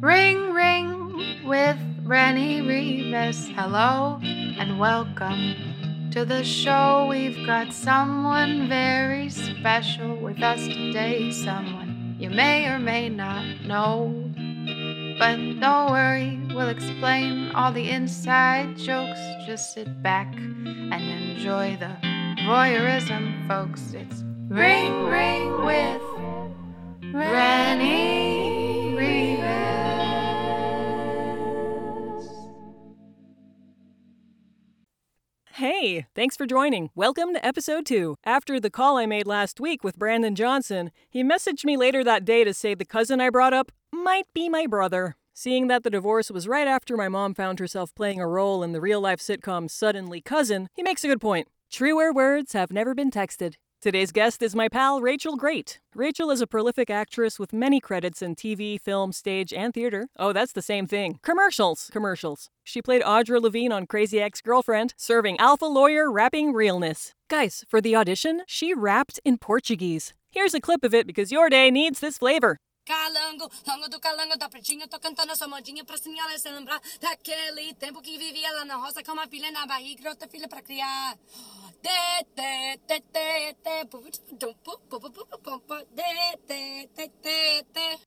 Ring Ring with Rennie Revis. Hello and welcome to the show. We've got someone very special with us today. Someone you may or may not know. But don't worry, we'll explain all the inside jokes. Just sit back and enjoy the voyeurism, folks. It's Ring Ring with Rennie Thanks for joining. Welcome to episode two. After the call I made last week with Brandon Johnson, he messaged me later that day to say the cousin I brought up might be my brother. Seeing that the divorce was right after my mom found herself playing a role in the real life sitcom Suddenly Cousin, he makes a good point. Truer words have never been texted. Today's guest is my pal, Rachel Grate. Rachel is a prolific actress with many credits in TV, film, stage, and theater. Oh, that's the same thing. Commercials. Commercials. She played Audra Levine on Crazy Ex Girlfriend, serving alpha lawyer rapping realness. Guys, for the audition, she rapped in Portuguese. Here's a clip of it because your day needs this flavor. Calango, longo do calango da pretinha, tô cantando modinha pra senhora se lembrar daquele tempo que vivia lá na roça com uma filha na barriga e outra filha pra criar.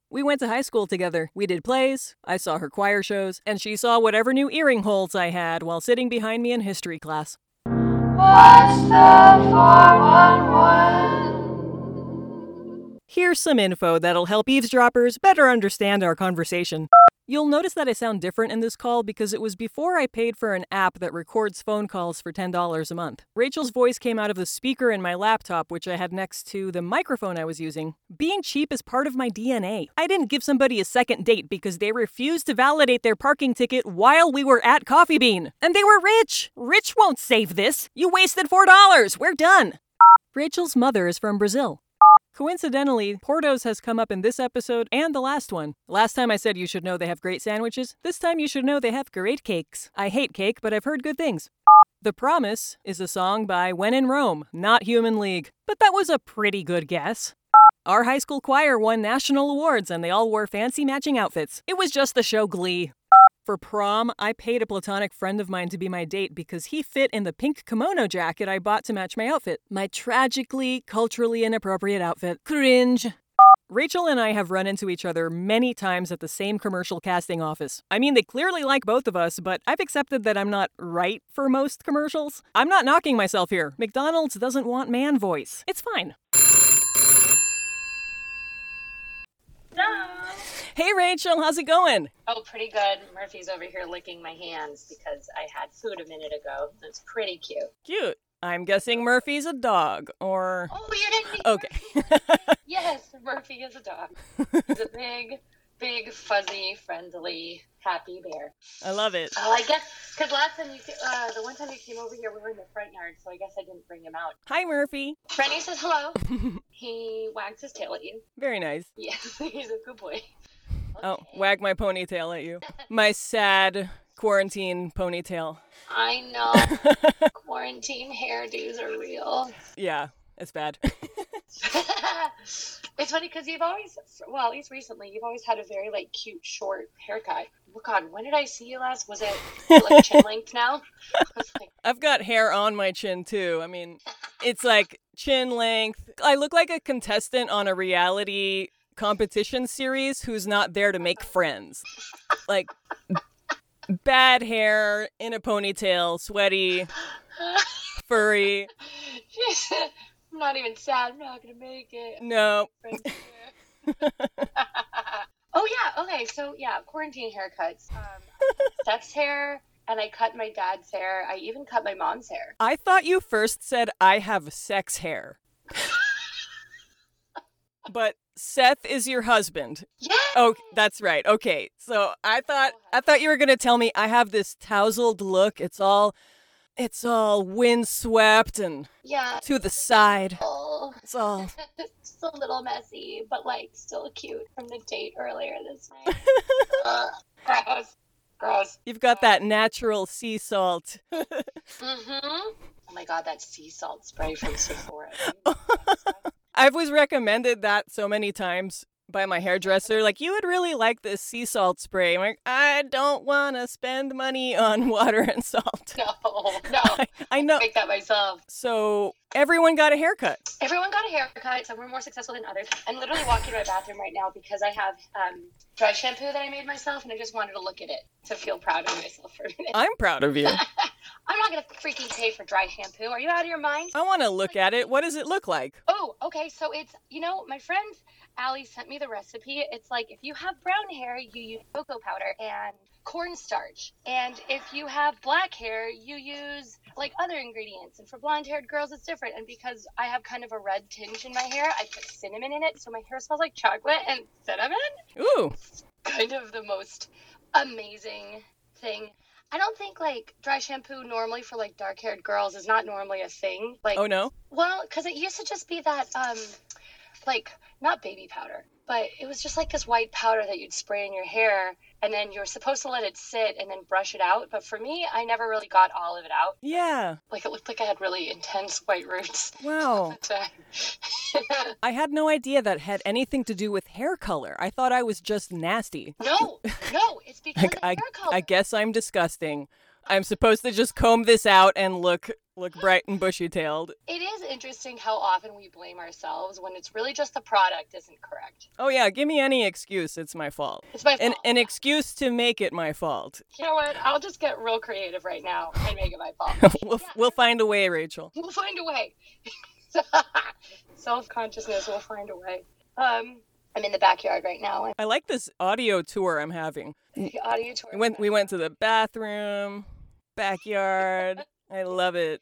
We went to high school together. We did plays, I saw her choir shows, and she saw whatever new earring holes I had while sitting behind me in history class. What's the 411? Here's some info that'll help eavesdroppers better understand our conversation. You'll notice that I sound different in this call because it was before I paid for an app that records phone calls for $10 a month. Rachel's voice came out of the speaker in my laptop, which I had next to the microphone I was using. Being cheap is part of my DNA. I didn't give somebody a second date because they refused to validate their parking ticket while we were at Coffee Bean. And they were rich! Rich won't save this! You wasted $4! We're done! Rachel's mother is from Brazil. Coincidentally, Porto's has come up in this episode and the last one. Last time I said you should know they have great sandwiches. This time you should know they have great cakes. I hate cake, but I've heard good things. The Promise is a song by When in Rome, not Human League. But that was a pretty good guess. Our high school choir won national awards and they all wore fancy matching outfits. It was just the show Glee. For prom, I paid a platonic friend of mine to be my date because he fit in the pink kimono jacket I bought to match my outfit. My tragically, culturally inappropriate outfit. Cringe. Rachel and I have run into each other many times at the same commercial casting office. I mean, they clearly like both of us, but I've accepted that I'm not right for most commercials. I'm not knocking myself here. McDonald's doesn't want man voice. It's fine. Hey, Rachel, how's it going? Oh, pretty good. Murphy's over here licking my hands because I had food a minute ago. That's pretty cute. Cute. I'm guessing Murphy's a dog, or. Oh, you didn't. Okay. Yes, Murphy is a dog. He's a big, big, fuzzy, friendly, happy bear. I love it. Oh, I guess because last time you, uh, the one time you came over here, we were in the front yard, so I guess I didn't bring him out. Hi, Murphy. Frenny says hello. he wags his tail at you. Very nice. Yeah, he's a good boy. Oh, wag my ponytail at you. My sad quarantine ponytail. I know. Quarantine hairdos are real. Yeah, it's bad. it's funny because you've always, well, at least recently, you've always had a very like cute short haircut. Oh God, when did I see you last? Was it like chin length now? Like, I've got hair on my chin too. I mean, it's like chin length. I look like a contestant on a reality competition series who's not there to make friends. Like bad hair in a ponytail, sweaty, furry. I'm not even sad. I'm not gonna make it. No. oh yeah. Okay. So yeah, quarantine haircuts. Um, Seth's hair, and I cut my dad's hair. I even cut my mom's hair. I thought you first said I have sex hair. but Seth is your husband. Yeah. Oh, that's right. Okay. So I thought I thought you were going to tell me I have this tousled look. It's all it's all windswept and Yeah. to the side. Oh. It's all It's a little messy, but like still cute from the date earlier this night. Ugh, gross. Gross. You've got that natural sea salt. Mm-hmm. Oh my god, that sea salt spray from Sephora. I was recommended that so many times by my hairdresser, like, you would really like this sea salt spray. I'm like, I don't want to spend money on water and salt. No, no. I, I know. Make that myself. So everyone got a haircut. Everyone got a haircut. Some were more successful than others. I'm literally walking to my bathroom right now because I have um, dry shampoo that I made myself, and I just wanted to look at it to feel proud of myself for a minute. I'm proud of you. I'm not gonna freaking pay for dry shampoo. Are you out of your mind? I want to look at it. What does it look like? Oh, okay. So it's you know my friend Allie sent me the recipe. It's like if you have brown hair, you use cocoa powder and cornstarch, and if you have black hair, you use like other ingredients. And for blonde-haired girls, it's different. And because I have kind of a red tinge in my hair, I put cinnamon in it, so my hair smells like chocolate and cinnamon. Ooh. Kind of the most amazing thing. I don't think like dry shampoo normally for like dark haired girls is not normally a thing. Like, Oh no. well, because it used to just be that, um, like, not baby powder, but it was just like this white powder that you'd spray in your hair, and then you're supposed to let it sit and then brush it out. But for me, I never really got all of it out. Yeah. Like, it looked like I had really intense white roots. Wow. I had no idea that had anything to do with hair color. I thought I was just nasty. no, no, it's because Like of I, hair color. I guess I'm disgusting. I'm supposed to just comb this out and look look bright and bushy tailed. It is interesting how often we blame ourselves when it's really just the product isn't correct. Oh yeah, give me any excuse. It's my fault. It's my An fault. an excuse to make it my fault. you know what? I'll just get real creative right now and make it my fault. We'll we'll find a way, Rachel. We'll find a way. Self consciousness will find a way. Um, I'm in the backyard right now. I like this audio tour I'm having. The audio tour. We went we went to the bathroom, backyard. I love it.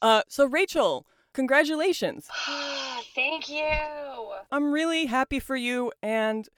Uh, so Rachel, congratulations. Thank you. I'm really happy for you and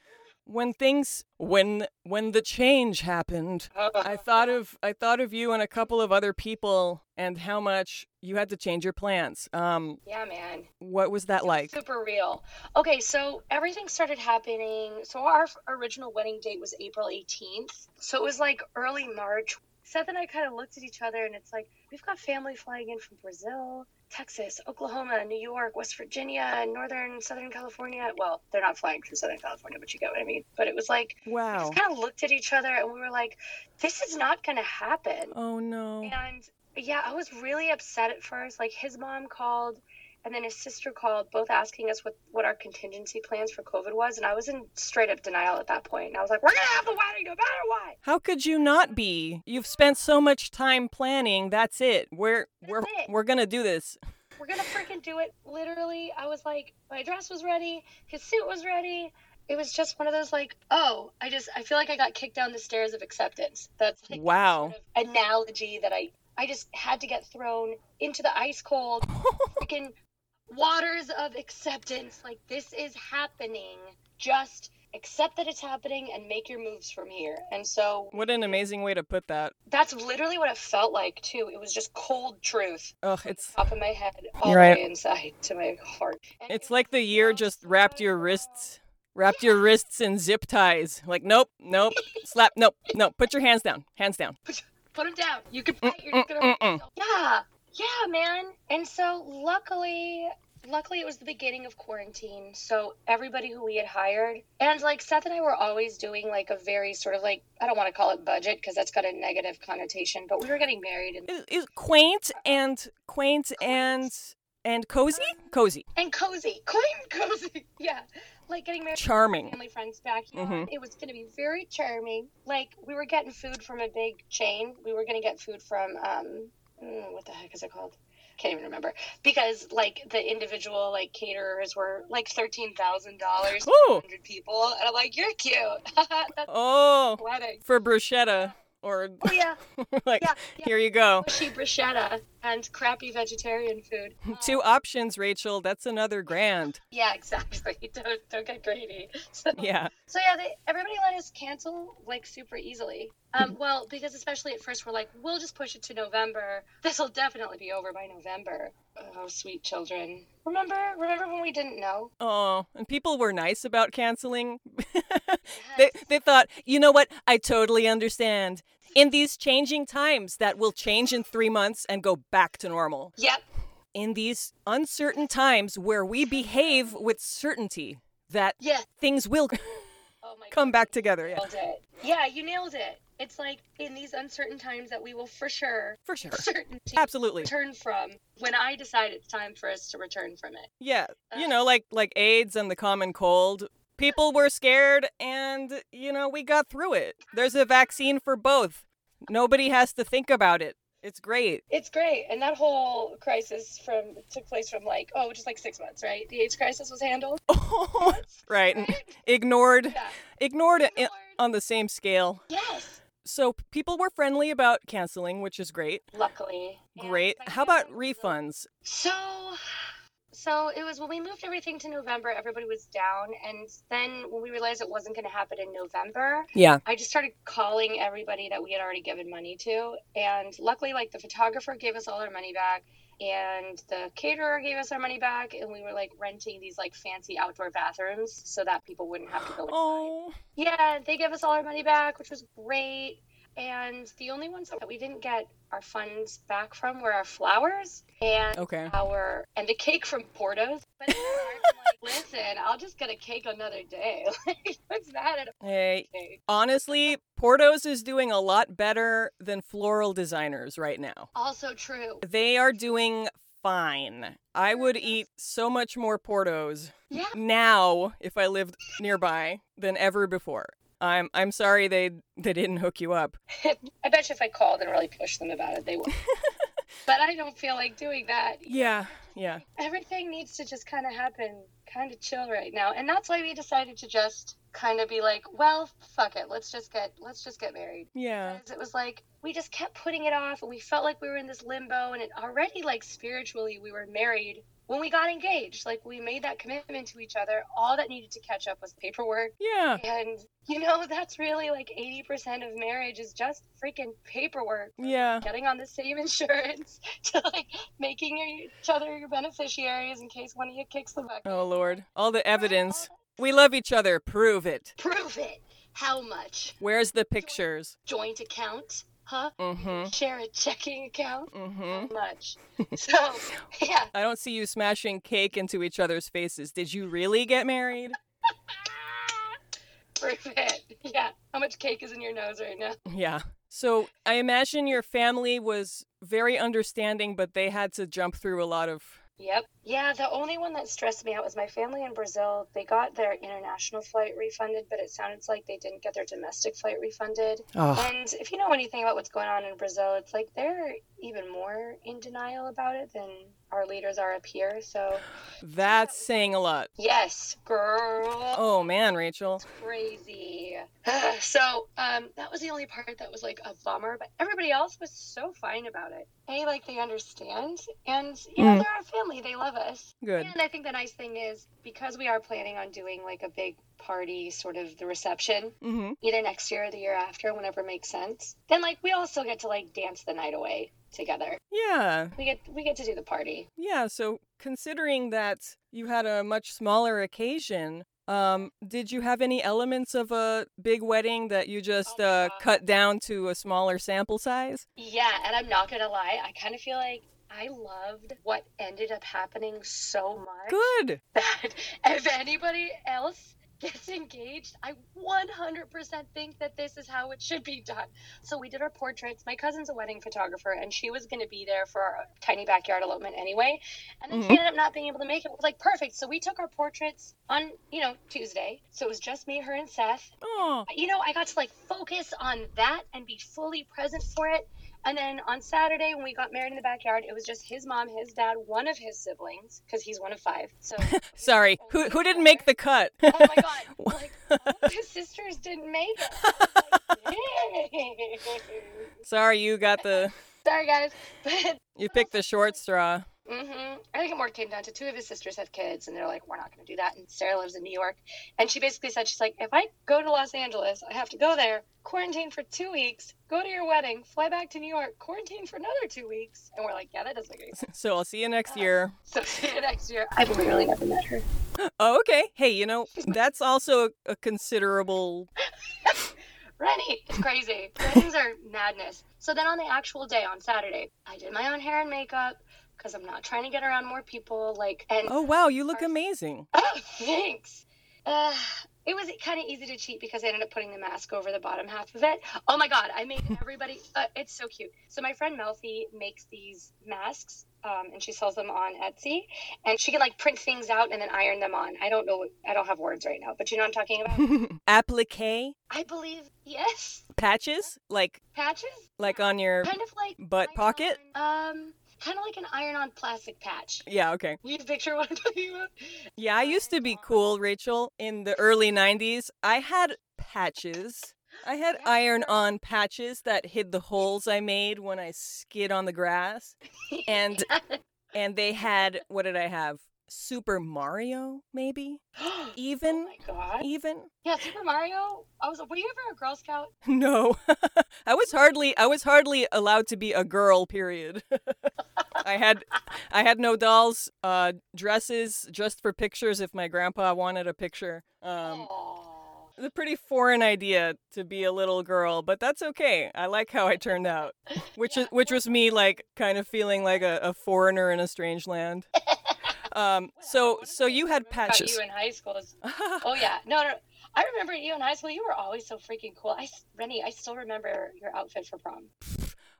when things when when the change happened, I thought of I thought of you and a couple of other people and how much you had to change your plans. Um Yeah, man. what was that like? Super real. Okay, so everything started happening. So our original wedding date was April 18th. So it was like early March. Seth and I kind of looked at each other and it's like, we've got family flying in from Brazil, Texas, Oklahoma, New York, West Virginia, and Northern, Southern California. Well, they're not flying from Southern California, but you get what I mean. But it was like, we Wow. just kind of looked at each other and we were like, this is not going to happen. Oh no. And yeah, I was really upset at first. Like his mom called and then his sister called, both asking us what, what our contingency plans for COVID was. And I was in straight up denial at that point. And I was like, we're going to have the wedding no matter what. How could you not be? You've spent so much time planning. That's it. We're we're it. we're going to do this. We're going to freaking do it. Literally, I was like, my dress was ready, his suit was ready. It was just one of those like, oh, I just, I feel like I got kicked down the stairs of acceptance. That's like Wow. sort of analogy that I, I just had to get thrown into the ice cold freaking waters of acceptance. Like this is happening. Just accept that it's happening and make your moves from here. And so What an amazing way to put that. that's literally what it felt like too. It was just cold truth. Ugh, it's Top of my head, all right. the way inside to my heart. And It's it like the year just wrapped your wrists, wrapped your wrists in zip ties. Like, nope, nope, slap, nope, nope. Put your hands down, hands down. Put them down. You can fight. Mm, You're just mm, gonna mm-mm. Yeah, yeah, man. And so luckily, luckily it was the beginning of quarantine. So everybody who we had hired, and like Seth and I were always doing like a very sort of like I don't want to call it budget because that's got a negative connotation, but we were getting married and Is, is quaint and quaint and and cozy, cozy, and cozy, quaint, cozy. Yeah, like getting married. charming. family friends backyard. Mhm. It was going to be very charming. Like we were getting food from a big chain. We were going to get food from um, mm, what the heck is it called? Can't even remember because like the individual like caterers were like thirteen thousand dollars, hundred people, and I'm like, you're cute. Oh, wedding. for bruschetta or Oh yeah, like yeah, yeah. here you go. Mushy bruschetta and crappy vegetarian food. Two options, Rachel. That's another grand. Yeah, exactly. Don't don't get greedy. So, Yeah. So yeah, they, everybody let us cancel like super easily. Um, well, because especially at first we're like, we'll just push it to November. This will definitely be over by November. Oh, sweet children. Remember, remember when we didn't know? Oh, and people were nice about canceling. they they thought, you know what? I totally understand. In these changing times that will change in 3 months and go back to normal. Yep. In these uncertain times where we behave with certainty, that things will Oh come God. back together. Yeah, Yeah, you nailed it. It's like in these uncertain times that we will for sure, for sure. certainty, Absolutely. return from. When I decide it's time for us to return from it. Yeah, you uh, know, like like AIDS and the common cold. People were scared, and you know, we got through it. There's a vaccine for both. Nobody has to think about it. It's great. It's great, and that whole crisis from took place from like oh, just like six months, right? The AIDS crisis was handled. right, Right? ignored, Yeah. ignored Ignored. on the same scale. Yes. So people were friendly about canceling, which is great. Luckily. Great. my How about refunds? So, so it was when we moved everything to November, everybody was down. And then when we realized it wasn't going to happen in November, Yeah. I just started calling everybody that we had already given money to. And luckily, like the photographer gave us all our money back. And the caterer gave us our money back, and we were like renting these like fancy outdoor bathrooms so that people wouldn't have to go inside. Oh, Yeah, they gave us all our money back, which was great. And the only ones that we didn't get our funds back from were our flowers and okay. our and the cake from Porto's. But I'm like, listen, I'll just get a cake another day. Like, what's that at a Hey, cake? honestly, Porto's is doing a lot better than floral designers right now. Also true. They are doing fine. I would eat so much more Porto's Yeah. now if I lived nearby than ever before. I'm I'm sorry they they didn't hook you up. I bet you if I called and really pushed them about it, they would. but I don't feel like doing that. Yeah, yeah. everything needs to just kind of happen kind of chill right now and that's why we decided to just kind of be like well fuck it let's just get let's just get married Yeah. because it was like we just kept putting it off and we felt like we were in this limbo and it already like spiritually we were married when we got engaged like we made that commitment to each other all that needed to catch up was paperwork Yeah. and you know that's really like 80% of marriage is just freaking paperwork Yeah. getting on the same insurance to like making each other your beneficiaries in case one of you kicks the bucket. Oh lord. All the evidence. We love each other. Prove it. Prove it. How much? Where's the pictures? Joint account? Huh? Mm-hmm. Share a checking account? Mm-hmm. Much? so, yeah. I don't see you smashing cake into each other's faces. Did you really get married? Prove it. Yeah. How much cake is in your nose right now? Yeah. So I imagine your family was very understanding, but they had to jump through a lot of. Yep. Yeah, the only one that stressed me out was my family in Brazil. They got their international flight refunded, but it sounded like they didn't get their domestic flight refunded. Oh. And if you know anything about what's going on in Brazil, it's like they're even more in denial about it than our leaders are up here. So, That's saying a lot. yes, girl. Oh man, Rachel. Crazy. so, um, that was the only part that was like a bummer, but everybody else was so fine about it. A, like they understand, and you know, Mm. they're our family, they love us. Good. And I think the nice thing is because we are planning on doing like a big party, sort of the reception, Mm-hmm. either next year or the year after, whenever it makes sense. Then like we all still get to like dance the night away together. Yeah. We get we get to do the party. Yeah. So considering that you had a much smaller occasion, um, did you have any elements of a big wedding that you just Oh uh, cut down to a smaller sample size? Yeah, and I'm not gonna lie, I kind of feel like I loved what ended up happening so much Good. that if anybody else gets engaged, I 100% think that this is how it should be done. So we did our portraits. My cousin's a wedding photographer, and she was going to be there for our tiny backyard elopement anyway. And then Mhm. she ended up not being able to make it. It was like perfect. So we took our portraits on, you know, Tuesday. So it was just me, her, and Seth. Oh. You know, I got to like focus on that and be fully present for it. And then on Saturday, when we got married in the backyard, it was just his mom, his dad, one of his siblings, because he's one of five. So, Sorry. Who oh who didn't make the cut? oh my God, like, his sisters didn't make it. Like. Sorry, you got the Sorry, guys. But you picked the short straw. Hmm I think it more came down to two of his sisters have kids, and they're like, we're not going to do that. And Sarah lives in New York. And she basically said, she's like, if I go to Los Angeles, I have to go there, quarantine for two weeks, go to your wedding, fly back to New York, quarantine for another two weeks. And we're like, yeah, that doesn't make any sense. So I'll see you next year. So see you next year. I've literally never met her. Oh, okay. Hey, you know, that's also a, a considerable Rennie, it's crazy. Weddings are madness. So then on the actual day, on Saturday, I did my own hair and makeup because I'm not trying to get around more people. Like, and Oh wow, you look amazing. Oh, thanks. Uh, it was kind of easy to cheat because I ended up putting the mask over the bottom half of it. Oh my god, I made everybody. Uh, it's so cute. So my friend Melfi makes these masks, um, and she sells them on Etsy, and she can like print things out and then iron them on. I don't know. I don't have words right now, but you know what I'm talking about. Applique I believe yes, patches, like patches, like on your kind of like butt pocket. on- um, kind of like an iron-on plastic patch. Yeah, okay. You picture what I'm talking about? Yeah, I used to be cool, Rachel, in the early 90s. I had patches. I had iron on patches that hid the holes I made when I skid on the grass. And and they had what did I have? Super Mario, maybe? oh Even god. even? Yeah, Super Mario. I was. Were you ever a Girl Scout? No. I was hardly I was hardly allowed to be a girl, period. I had I had no dolls, uh dresses just for pictures if my grandpa wanted a picture. Um. It's a pretty foreign idea to be a little girl, but that's okay. I like how I turned out, which is which was me like kind of feeling like a, a foreigner in a strange land. Um, so so you had patches. you in high school. is- Oh yeah, no, no. I remember you in high school. You were always so freaking cool. I, Rennie, I still remember your outfit for prom.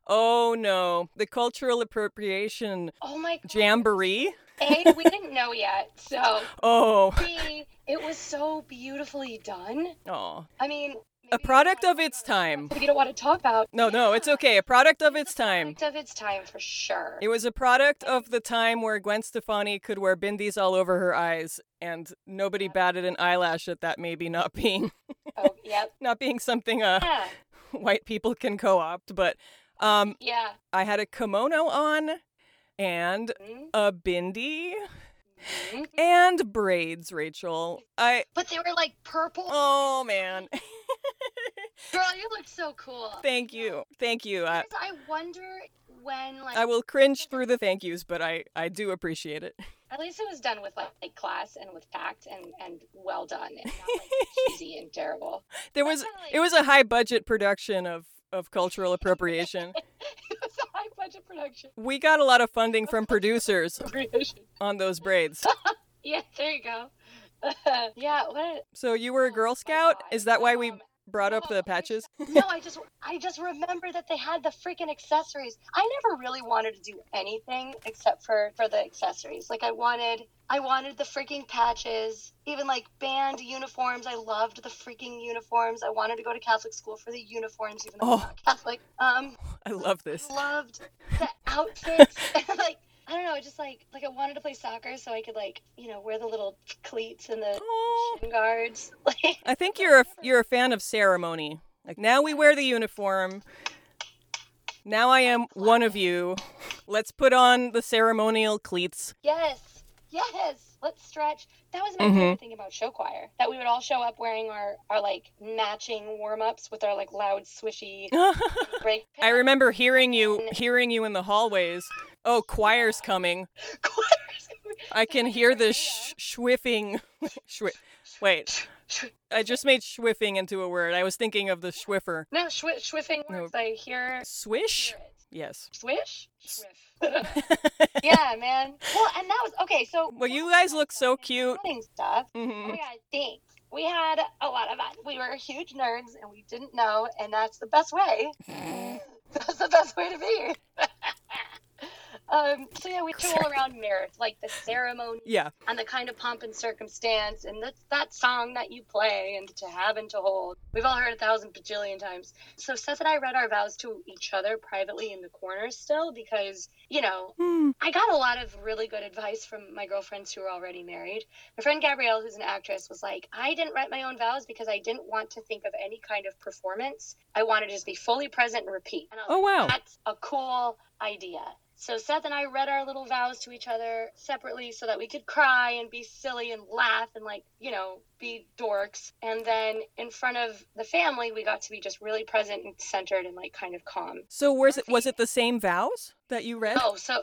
oh no, the cultural appropriation Oh my god. jamboree. A, we didn't know yet, so Oh, B, it was so beautifully done. oh, I mean, a product of its time. you don't want to talk about. No, no, it's okay. A product of its time. Product of its time for sure. It was a product of the time where Gwen Stefani could wear bindis all over her eyes, and nobody batted an eyelash at that maybe not being oh, yep. not being something uh Yeah. white people can co-opt. But um, Yeah. I had a kimono on, and Mhm. a bindi, And braids. Rachel, I But they were like purple. oh man, Girl, you look so cool. thank you, thank you. I, I wonder when, like, I will cringe through the thank yous, but I I do appreciate it. at least it was done with like, like class and with tact and and well done and not like cheesy and terrible. There That's was kinda like- it was a high budget production of of cultural appropriation. it was a high budget production. We got a lot of funding from producers on those braids. yeah, there you go. yeah, what? So you were a Girl Scout? Is that why we um, Brought up the I patches? no, I just I just remember that they had the freaking accessories. I never really wanted to do anything except for for the accessories. Like I wanted I wanted the freaking patches, even like band uniforms. I loved the freaking uniforms. I wanted to go to Catholic school for the uniforms, even though Oh. I'm not Catholic. Um, I love this. loved the outfits. like I don't know, just like like I wanted to play soccer so I could like you know wear the little cleats and the Oh, shin guards. Like I think you're a you're a fan of ceremony. Like now we wear the uniform. Now I am one of you. Let's put on the ceremonial cleats. Yes, yes. Let's stretch. That was my Mhm. favorite thing about show choir. That we would all show up wearing our our like matching warm ups with our like loud swishy break. I remember hearing you hearing you in the hallways. Oh, choir's coming. Choirs. I can hear the sh- schwiffing. Schwi- Wait, I just made schwiffing into a word. I was thinking of the Schwiffer. No, schwi- schwiffing No. words. I hear, Swish? hear. Yes. Swish. Swiff. yeah, man. Well, and that was okay. So Well, you guys look so cute. stuff. Oh Mhm. my god, thanks. We had a lot of fun. We were huge nerds and we didn't know, and that's the best way. that's the best way to be. Um, so yeah, we threw all around marriage, like the ceremony Yeah. and the kind of pomp and circumstance, and that's that song that you play and to have and to hold. We've all heard a thousand bajillion times. So Seth and I read our vows to each other privately in the corner still because, you know, Hmm. I got a lot of really good advice from my girlfriends who were already married. My friend Gabrielle, who's an actress, was like, I didn't write my own vows because I didn't want to think of any kind of performance. I wanted to just be fully present and repeat. And I was Oh, like, wow. That's a cool idea. So Seth and I read our little vows to each other separately so that we could cry and be silly and laugh and like, you know, be dorks. And then in front of the family, we got to be just really present and centered and like kind of calm. So was it was it the same vows that you read? Oh, so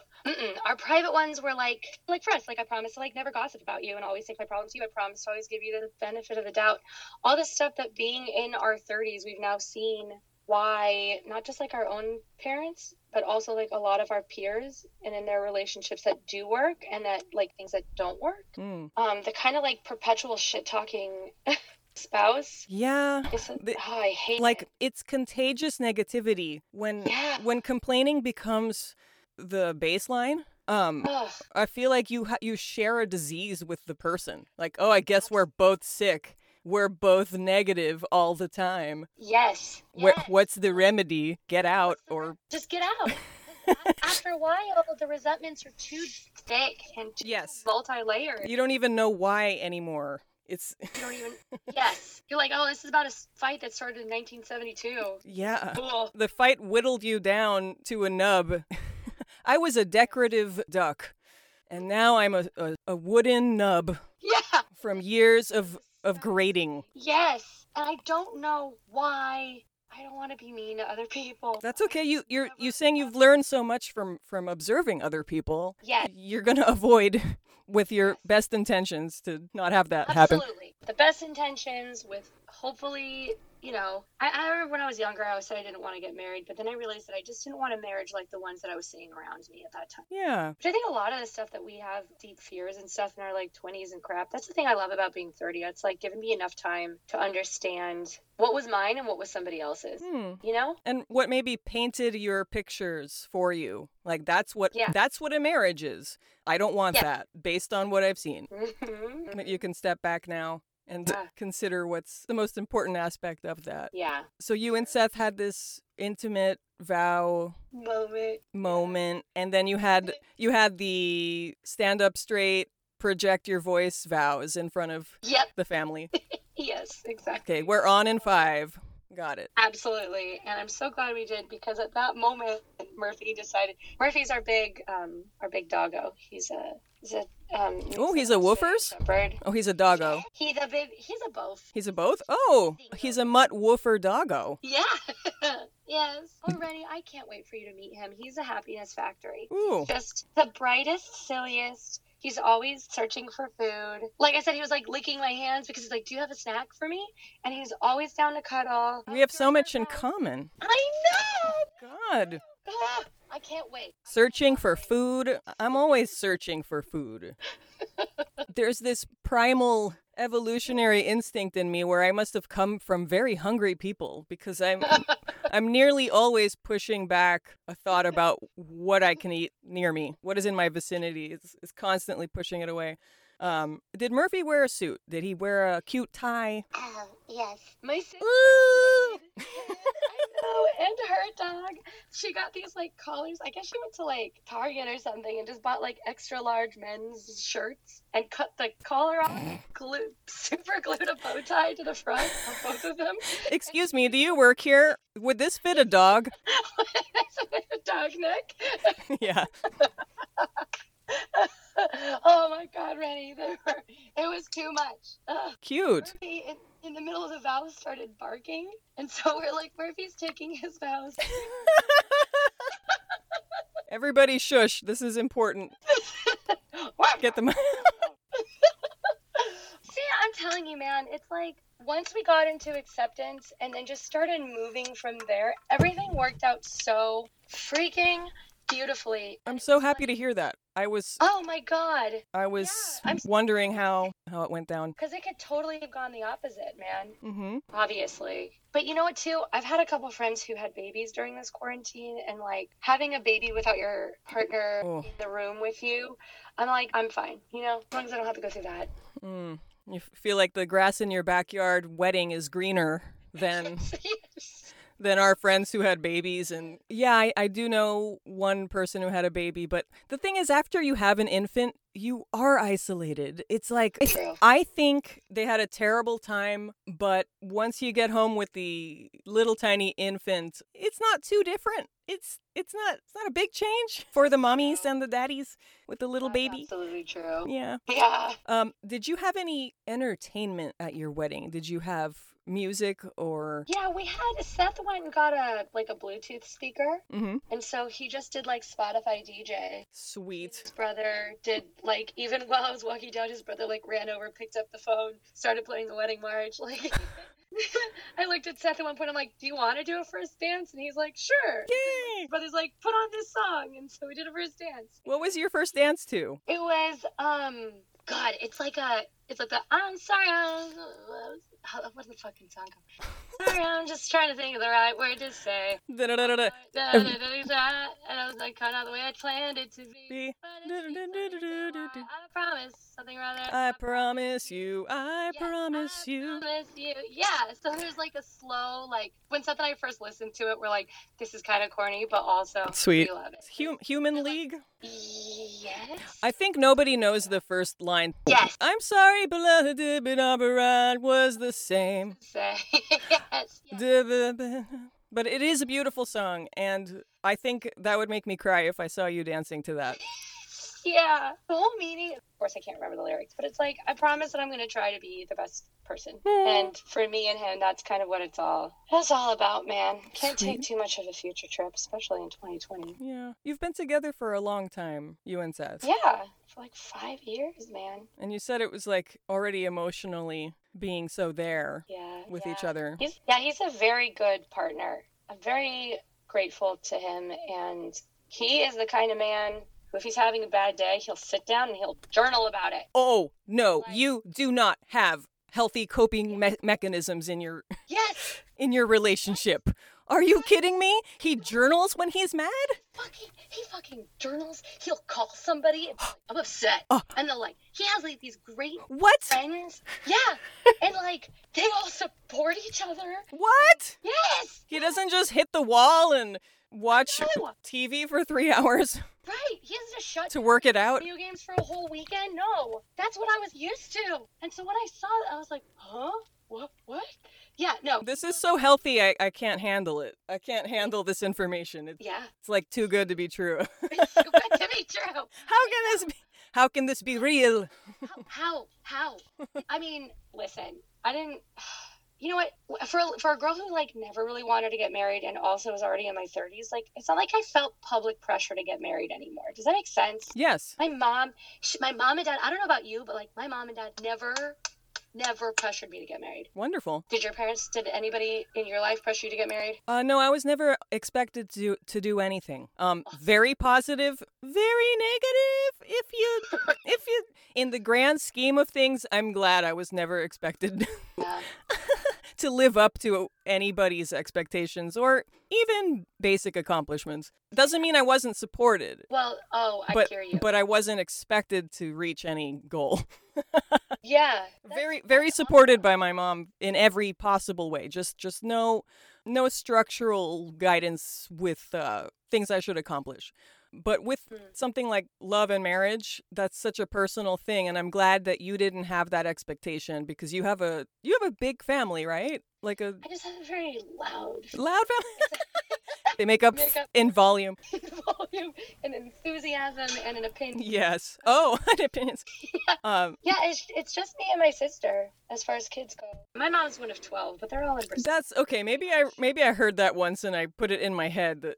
our private ones were like like for us, Like I promised to like never gossip about you and always take my problems to you. I promised to always give you the benefit of the doubt. All this stuff that being in our 30s, we've now seen why not just like our own parents, but also like a lot of our peers and in their relationships that do work and that like things that don't work. Mm. Um, the kind of like perpetual shit talking spouse. Yeah. Is, The- oh, I hate like it. it's contagious negativity when Yeah. when complaining becomes the baseline um Ugh. i feel like you ha- you share a disease with the person like oh i guess we're both sick we're both negative all the time Yes. Yes. what's the remedy get out or just get out. After a while, the resentments are too thick and too Yes. multi-layered. you don't even know why anymore it's You don't even. yes, you're like, oh, this is about a fight that started in 1972. yeah Cool. the fight whittled you down to a nub i was a decorative duck and now i'm a, a, a wooden nub Yeah. from years of of grading Yes, and I don't know why. I don't want to be mean to other people. That's okay. You you're you saying you've learned so much from from observing other people. Yes. You're gonna avoid with your best intentions to not have that happen. Absolutely. The best intentions with hopefully, you know, I, I remember when I was younger, I always said I didn't want to get married, but then I realized that I just didn't want a marriage like the ones that I was seeing around me at that time. Yeah. But I think a lot of the stuff that we have deep fears and stuff in our like 20s and crap, that's the thing I love about being 30. It's like giving me enough time to understand what was mine and what was somebody else's. Hmm. You know? And what maybe painted your pictures for you? Like that's what Yeah. that's what a marriage is. I don't want Yeah. that based on what I've seen. Mhm. You can step back now and Yeah. consider what's the most important aspect of that. Yeah. So you and Seth had this intimate vow Moment. moment and then you had you had the stand up straight project your voice vows in front of Yep. the family Yes, exactly. okay we're on in five got it Absolutely. And I'm so glad we did because at that moment Murphy decided Murphy's our big um our big doggo. He's a he's a um Oh, he's a woofers? Bird. oh he's a doggo He's a big he's a both. he's a both oh he's a mutt woofer doggo Yeah. yes. Already I can't wait for you to meet him. He's a happiness factory. ooh Just the brightest, silliest. He's always searching for food. Like I said, he was like licking my hands because he's like, "Do you have a snack for me?" And he's always down to cuddle. we have so much in common I know. god Ah, I can't wait. searching for food i'm always searching for food there's this primal evolutionary instinct in me where i must have come from very hungry people because i'm i'm nearly always pushing back a thought about what i can eat near me what is in my vicinity it's, it's constantly pushing it away um, did murphy wear a suit did he wear a cute tie Oh, yes. My sister Ooh. I know. And her dog. She got these like collars. I guess she went to like Target or something and just bought like extra large men's shirts and cut the collar off, glue, super glued a bow tie to the front of both of them. excuse me do you work here would this fit a dog With a dog neck. yeah oh my god, Rennie. Were, it was too much. Ugh. cute Murphy, in, in the middle of the vows, started barking. And so we're like, Murphy's taking his vows. everybody shush this is important get them See, I'm telling you, man, it's like once we got into acceptance and then just started moving from there, everything worked out so freaking beautifully. i'm so happy to hear that i was Oh my god. I was Yeah, wondering how how it went down. Because it could totally have gone the opposite, man. Mm-hmm. Obviously. But you know what, too? I've had a couple friends who had babies during this quarantine, and like having a baby without your partner Oh. in the room with you, I'm like, I'm fine, you know, as long as I don't have to go through that. Mm. You feel like the grass in your backyard wedding is greener than. Than our friends who had babies. And yeah, I, I do know one person who had a baby. But the thing is, after you have an infant, you are isolated. It's like. I think they had a terrible time, but once you get home with the little tiny infant, it's not too different. It's it's not it's not a big change for the mommies and the daddies with the little That's baby. Absolutely true. Yeah. Yeah. Um did you have any entertainment at your wedding? Did you have music or Yeah, we had Seth went and got a like a Bluetooth speaker, Mhm. and so he just did like Spotify DJ. Sweet. His brother did like even while I was walking down, his brother like ran over, picked up the phone, started playing the wedding march. Like I looked at Seth at one point. I'm like, "Do you want to do a first dance?" And he's like, "Sure." Yay! But he's like, "Put on this song," and so we did a first dance. What was your first dance to? It was um, God, it's like a, it's like the I'm sorry, I'm, how, what's the fucking song called? Sorry, I'm just trying to think of the right word to say. Da-da-da-da-da. Da, da, da, da, da, and I was like, kind of the way I planned it to be. Be- But it's I I promise something rather. I promise you, I promise I you. promise you. Yeah. So there's like a slow, like when Seth and I first listened to it, we're like, this is kind of corny, but also Sweet. we love it. Hum- human League? Yes. I think nobody knows the first line. Yes. I'm sorry, beloved, but was the same. Yes. But it is a beautiful song, and I think that would make me cry if I saw you dancing to that. Yeah. The whole meaning, of course, I can't remember the lyrics, but it's like, I promise that I'm going to try to be the best person. Hmm. And for me and him, that's kind of what it's all. That's all about, man. Can't take too much of a future trip, especially in 2020. Yeah. You've been together for a long time, you and Seth. Yeah, for like five years, man. And you said it was like already emotionally being so there Yeah. with yeah. each other. He's yeah, he's a very good partner. I'm very grateful to him, and he is the kind of man if he's having a bad day, he'll sit down and he'll journal about it. Oh, no, Like- you do not have healthy coping me- mechanisms in your Yes, in your relationship. Are you kidding me? He journals when he's mad? fucking, he fucking journals. He'll call somebody. And like, I'm upset, Oh. and they're like, he has like these great What? friends. Yeah, and like they all support each other. What? Yes, He doesn't just hit the wall and watch No. TV for 3 hours right. He doesn't just shut to work it out. video games for a whole weekend. No, that's what I was used to. And so when I saw that, I was like, huh? What? What? Yeah, no. This is so healthy, I, I can't handle it. I can't handle this information. It's, Yeah, it's like too good to be true. it's too good to be true. How can this be? How can this be real? How? How? How? I mean, listen, I didn't. You know what? For for a girl who like never really wanted to get married and also was already in my thirties, like it's not like I felt public pressure to get married anymore. Does that make sense? Yes. My mom, sh my mom and dad. I don't know about you, but like my mom and dad never, never pressured me to get married. Wonderful. Did your parents? Did anybody in your life pressure you to get married? Uh, no, I was never expected to to do anything. Um, very positive, very negative. If you, if you, in the grand scheme of things, I'm glad I was never expected Yeah. To live up to anybody's expectations or even basic accomplishments. Doesn't mean I wasn't supported, Well, oh, I but hear you. but I wasn't expected to reach any goal. yeah. very very that's supported by my mom in every possible way just just no no structural guidance with uh, things i should accomplish but with Hmm. something like love and marriage that's such a personal thing and i'm glad that you didn't have that expectation because you have a you have a big family right like a I just have a very loud loud family they make up Make up- in volume In volume and enthusiasm and an opinion. yes oh opinions um Yeah, it's, it's just me and my sister as far as kids go. My mom's one of 12, but they're all in that's okay maybe i maybe i heard that once and i put it in my head that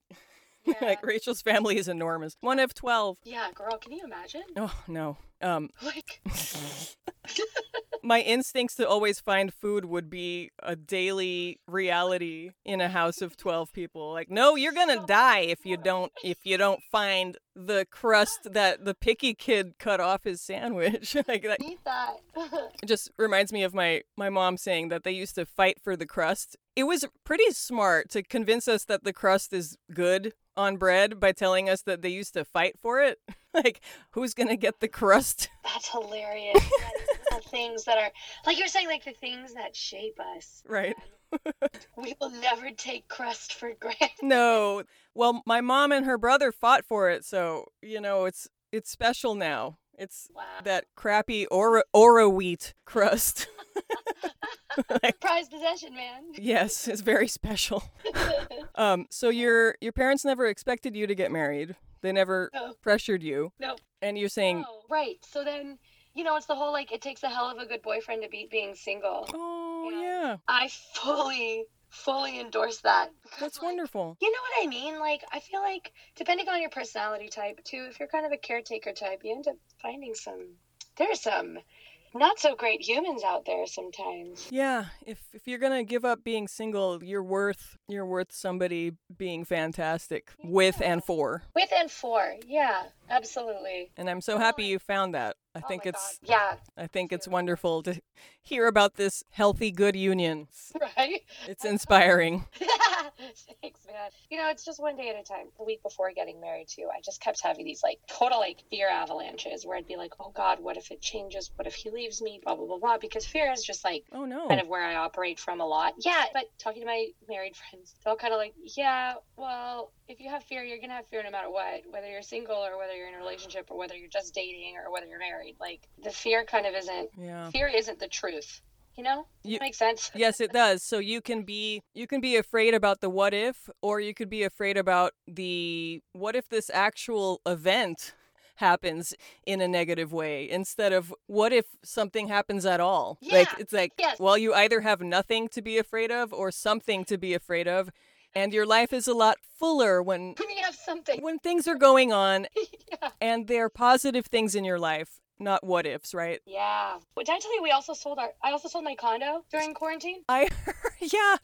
Yeah. like Rachel's family is enormous. One of 12. yeah, girl, can you imagine? Oh, no. Um Like, my instincts to always find food would be a daily reality in a house of 12 people. Like, no, you're going to die if you don't if you don't find the crust that the picky kid cut off his sandwich. like that eat that. It just reminds me of my my mom saying that they used to fight for the crust. It was pretty smart to convince us that the crust is good on bread by telling us that they used to fight for it. like, who's gonna get the crust? That's hilarious. The things that are, like you're saying, like the things that shape us. Right. We will never take crust for granted. No. Well, my mom and her brother fought for it, so you know it's it's special now. It's Wow. that crappy Oroweat crust. Like, Prized possession, man. yes, it's very special. Um, so your your parents never expected you to get married. They never No. pressured you. No. And you're saying, Oh, right. So then, you know, it's the whole like it takes a hell of a good boyfriend to beat being single. "Oh Yeah. yeah, I fully, fully endorse that. because, that's like, wonderful." You know what I mean? Like, I feel like depending on your personality type too, if you're kind of a caretaker type, you end up finding some. There's some not so great humans out there sometimes. Yeah, if if you're gonna give up being single, you're worth you're worth somebody being fantastic with and for. With and for, yeah, absolutely. And I'm so happy you found that. I Oh think it's God. yeah, I think it's wonderful to hear about this healthy good union. right. It's inspiring. Thanks, man. You know, it's just one day at a time. The week before getting married, too, I just kept having these like total like fear avalanches where I'd be like, oh God, what if it changes? What if he leaves me? Blah, blah, blah, blah. Because fear is just like Oh no. kind of where I operate from a lot. Yeah, but talking to my married friends, they're all kind of like, yeah, well, if you have fear, you're gonna have fear no matter what, whether you're single or whether you're in a relationship or whether you're just dating or whether you're married. Like the fear kind of isn't Yeah. fear isn't the truth. You know? You- Makes sense. Yes, it does. So you can be you can be afraid about the what if or you could be afraid about the what if this actual event happens in a negative way instead of what if something happens at all. Yeah. Like it's like yes. well you either have nothing to be afraid of or something to be afraid of and your life is a lot fuller when When you have something. when things are going on yeah. and they're positive things in your life, not what ifs, right? Yeah. Well, did I tell you we also sold our I also sold my condo during quarantine? I yeah.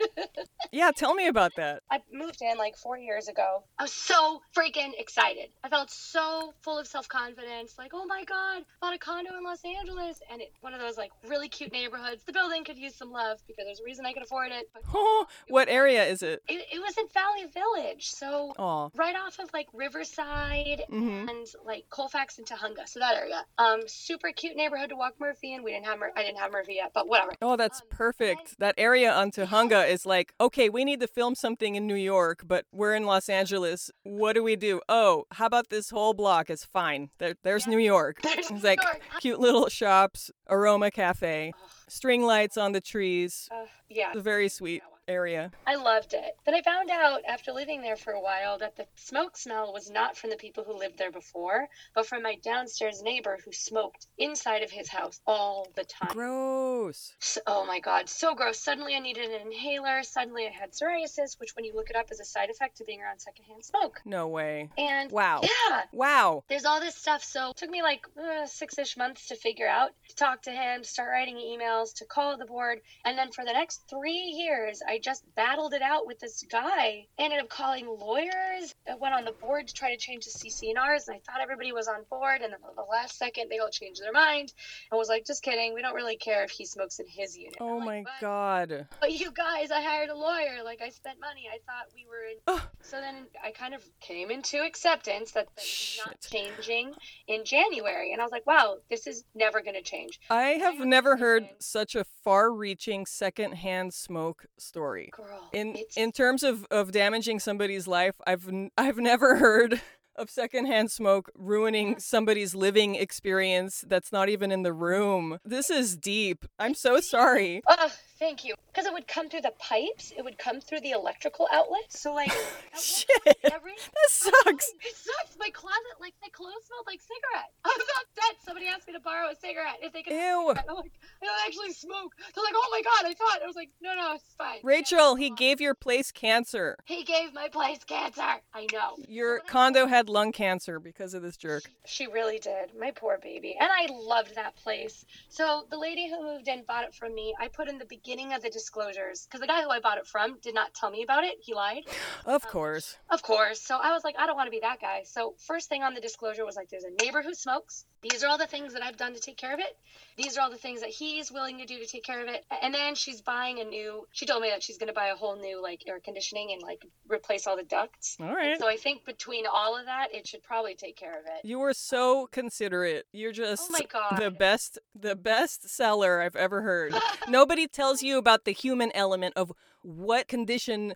Yeah, tell me about that. I moved in like four years ago. I was so freaking excited. I felt so full of self confidence. Like, oh my god, bought a condo in Los Angeles, and it one of those like really cute neighborhoods. The building could use some love because there's a reason I could afford it. But Oh, what area is it? it, it was in Valley Village, so Oh. right off of like Riverside Mhm. and like Colfax and Tujunga, so that area. Um, super cute neighborhood to walk Murphy in. We didn't have Mur- I didn't have Murphy yet, but whatever. Oh, that's Um, perfect. That area on Tujunga is like, okay, we need to film something in New York, but we're in Los Angeles. What do we do? Oh, how about this whole block is fine. There, there's Yeah. New York. There's It's like York. cute little shops, aroma cafe, string lights on the trees. Uh, yeah. Very sweet area. I loved it. Then I found out after living there for a while that the smoke smell was not from the people who lived there before, but from my downstairs neighbor who smoked inside of his house all the time. Gross. So- oh my god, so gross. Suddenly I needed an inhaler. Suddenly I had psoriasis, which when you look it up is a side effect of being around secondhand smoke. No way. And Wow. yeah, Wow. there's all this stuff. So it took me like uh, six-ish months to figure out, to talk to him, start writing emails, to call the board, and then for the next three years, I just battled it out with this guy. I ended up calling lawyers. I went on the board to try to change the CC&Rs, and I thought everybody was on board. And then at the last second, they all changed their mind and was like, "Just kidding. We don't really care if he smokes in his unit." Oh my "But- god. But you guys, I hired a lawyer. Like I spent money. I thought we were in. Ugh. So then I kind of came into acceptance that that is not changing in January, and I was like, "Wow, this is never going to change." I have have never heard such a far-reaching secondhand smoke story. Girl, In it's in terms of, of damaging somebody's life, I've n- I've never heard of secondhand smoke ruining somebody's living experience that's not even in the room. This is deep. I'm so sorry. Oh, thank you. Because it would come through the pipes. It would come through the electrical outlets. So like, Shit. every That sucks. Oh, it sucks. My closet, like my clothes smelled like cigarette. I was upset. Somebody asked me to borrow a cigarette if they could. Ew. I'm like, I don't actually smoke. They're like, oh my god, I thought. I was like, no, no, it's fine. Rachel, he gave your place cancer. He gave my place cancer. I know. Your condo had lung cancer because of this jerk. She really did. My poor baby. And I loved that place. So the lady who moved in bought it from me. I put in the beginning of the disclosures because the guy who I bought it from did not tell me about it. He lied. Of um, course. Of course. So I was like, I don't want to be that guy. So first thing on the disclosure was like, there's a neighbor who smokes. These are all the things that I've done to take care of it. These are all the things that he's willing to do to take care of it. And then she's buying a new. She told me that she's going to buy a whole new like air conditioning and like replace all the ducts. All right. So I think between all of that, it should probably take care of it. You were so considerate. You're just Oh my god. the best the best seller I've ever heard. Nobody tells you about the human element of what condition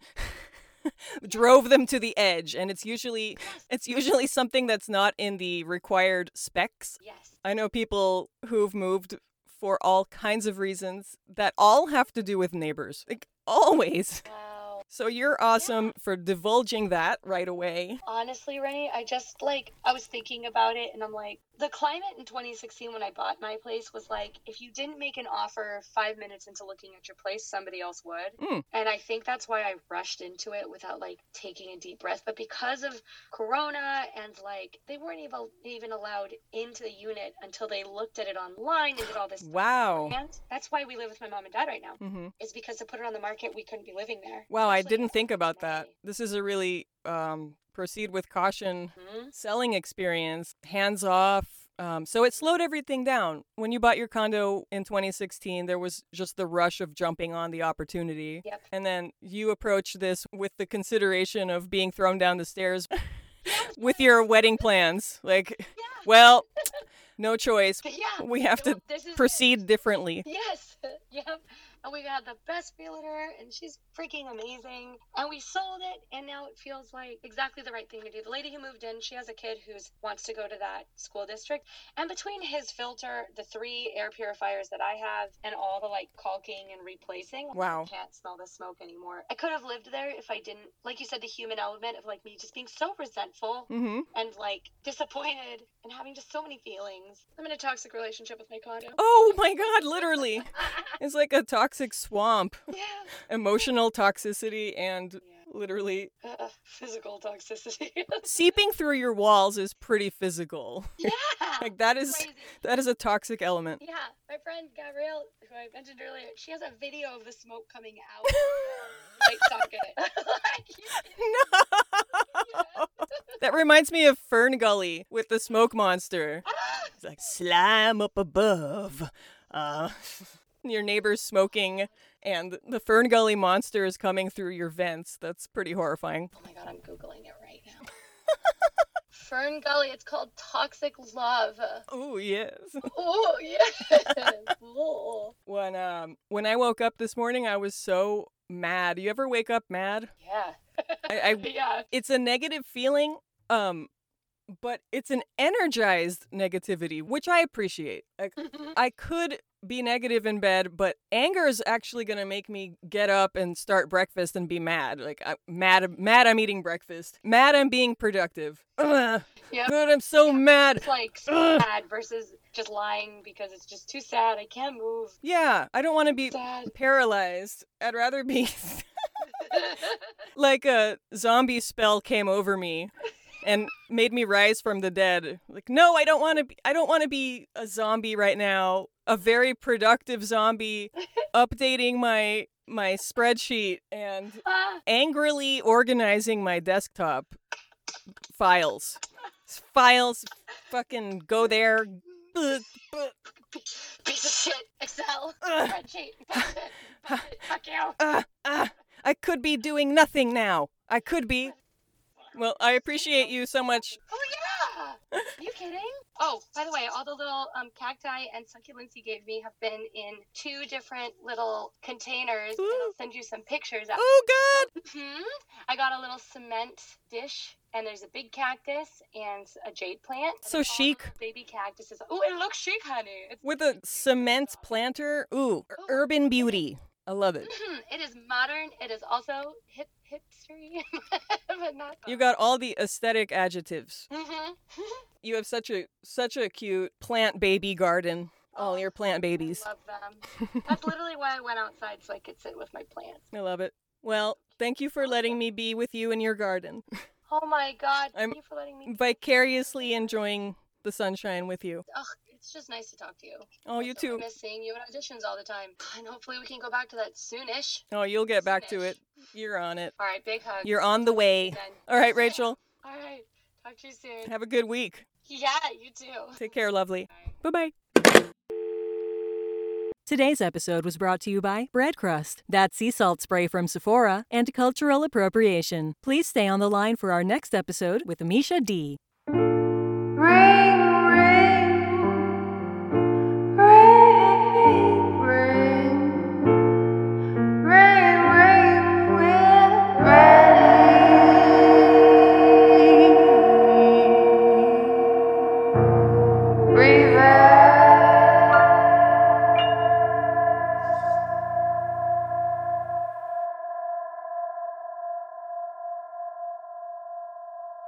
drove them to the edge and it's usually it's usually something that's not in the required specs. Yes. I know people who've moved for all kinds of reasons that all have to do with neighbors. Like always. Wow. So you're awesome for divulging that right away. Honestly, Rennie, I just like I was thinking about it and I'm like, the climate in 2016 when I bought my place was like if you didn't make an offer five minutes into looking at your place, somebody else would. Mm. And I think that's why I rushed into it without like taking a deep breath. But because of Corona and like they weren't able even allowed into the unit until they looked at it online and did all this. Wow. beforehand. That's why we live with my mom and dad right now. hmm Is because to put it on the market, we couldn't be living there. Wow, I didn't think about that. This is a really um, proceed with caution Mhm. selling experience, hands off. Um, so it slowed everything down. When you bought your condo in 2016, there was just the rush of jumping on the opportunity. Yep. And then you approached this with the consideration of being thrown down the stairs with your wedding plans. Like, well, no choice. Yeah. We have to is it. proceed differently. Yes. Yep. And we got the best realtor, and she's freaking amazing. And we sold it, and now it feels like exactly the right thing to do. The lady who moved in, she has a kid who wants to go to that school district. And between his filter, the three air purifiers that I have, and all the like caulking and replacing, Wow. I can't smell the smoke anymore. I could have lived there if I didn't, like you said, the human element of like me just being so resentful hmm and like disappointed and having just so many feelings. I'm in a toxic relationship with my condo. Oh my God, literally. It's like a toxic swamp. yeah. Emotional toxicity and Yeah. literally Uh, physical toxicity. seeping through your walls is pretty physical. yeah. Like that is Crazy. that is a toxic element. Yeah. My friend Gabrielle, who I mentioned earlier, she has a video of the smoke coming out light socket. like, no. That reminds me of FernGully with the smoke monster. Ah! It's like slam up above. Uh your neighbor's smoking and the FernGully monster is coming through your vents. That's pretty horrifying. Oh my god, I'm googling it right now. FernGully. It's called Toxic Love. Oh yes. Oh yes. Oh. When um when I woke up this morning I was so mad. You ever wake up mad? Yeah. I, I Yeah. it's a negative feeling um but it's an energized negativity which i appreciate like, i could be negative in bed but anger is actually going to make me get up and start breakfast and be mad like i'm mad mad i'm eating breakfast mad i'm being productive Ugh, Yep. good i'm so mad It's like Ugh. sad versus just lying because it's just too sad. I can't move. yeah i don't want to be Sad. paralyzed i'd rather be like a zombie spell came over me and made me rise from the dead. Like, no, I don't want to be I don't want to be a zombie right now. A very productive zombie updating my my spreadsheet and Ah, angrily organizing my desktop files. Files fucking go there. Piece of shit. Excel. Spreadsheet. Fuck it. Fuck it. Fuck you. ah, ah, I could be doing nothing now. I could be. Well, I appreciate you so much. Oh yeah. Are you kidding? Oh, by the way, all the little um, cacti and succulents you gave me have been in two different little containers. And I'll send you some pictures. After. Oh god. hmm I got a little cement dish, and there's a big cactus and a jade plant. So chic. Baby cactuses. Oh, it looks chic, honey. It's With a cement planter. Ooh, ur- urban beauty. I love it. Mhm. It is modern. It is also hip hipstery, but not. You got all the aesthetic adjectives. hmm You have such a such a cute plant baby garden. All your plant babies. I love them. That's literally why I went outside so I could sit with my plants. I love it. Well, thank you for letting me be with you in your garden. Oh my god! I'm- Thank you for letting me. Vicariously enjoying the sunshine with you. Ugh, it's just nice to talk to you. Oh, you Also, I too. miss seeing you at auditions all the time, and hopefully we can go back to that soonish. Oh, you'll get back to it. You're on it. All right, big hug. You're on the way. Then. All right, Rachel. All right, talk to you soon. Have a good week. Yeah, you too. Take care, lovely. Bye. Bye bye. Today's episode was brought to you by Bread Crust, that sea salt spray from Sephora, and cultural appropriation. Please stay on the line for our next episode with Amisha D. Ring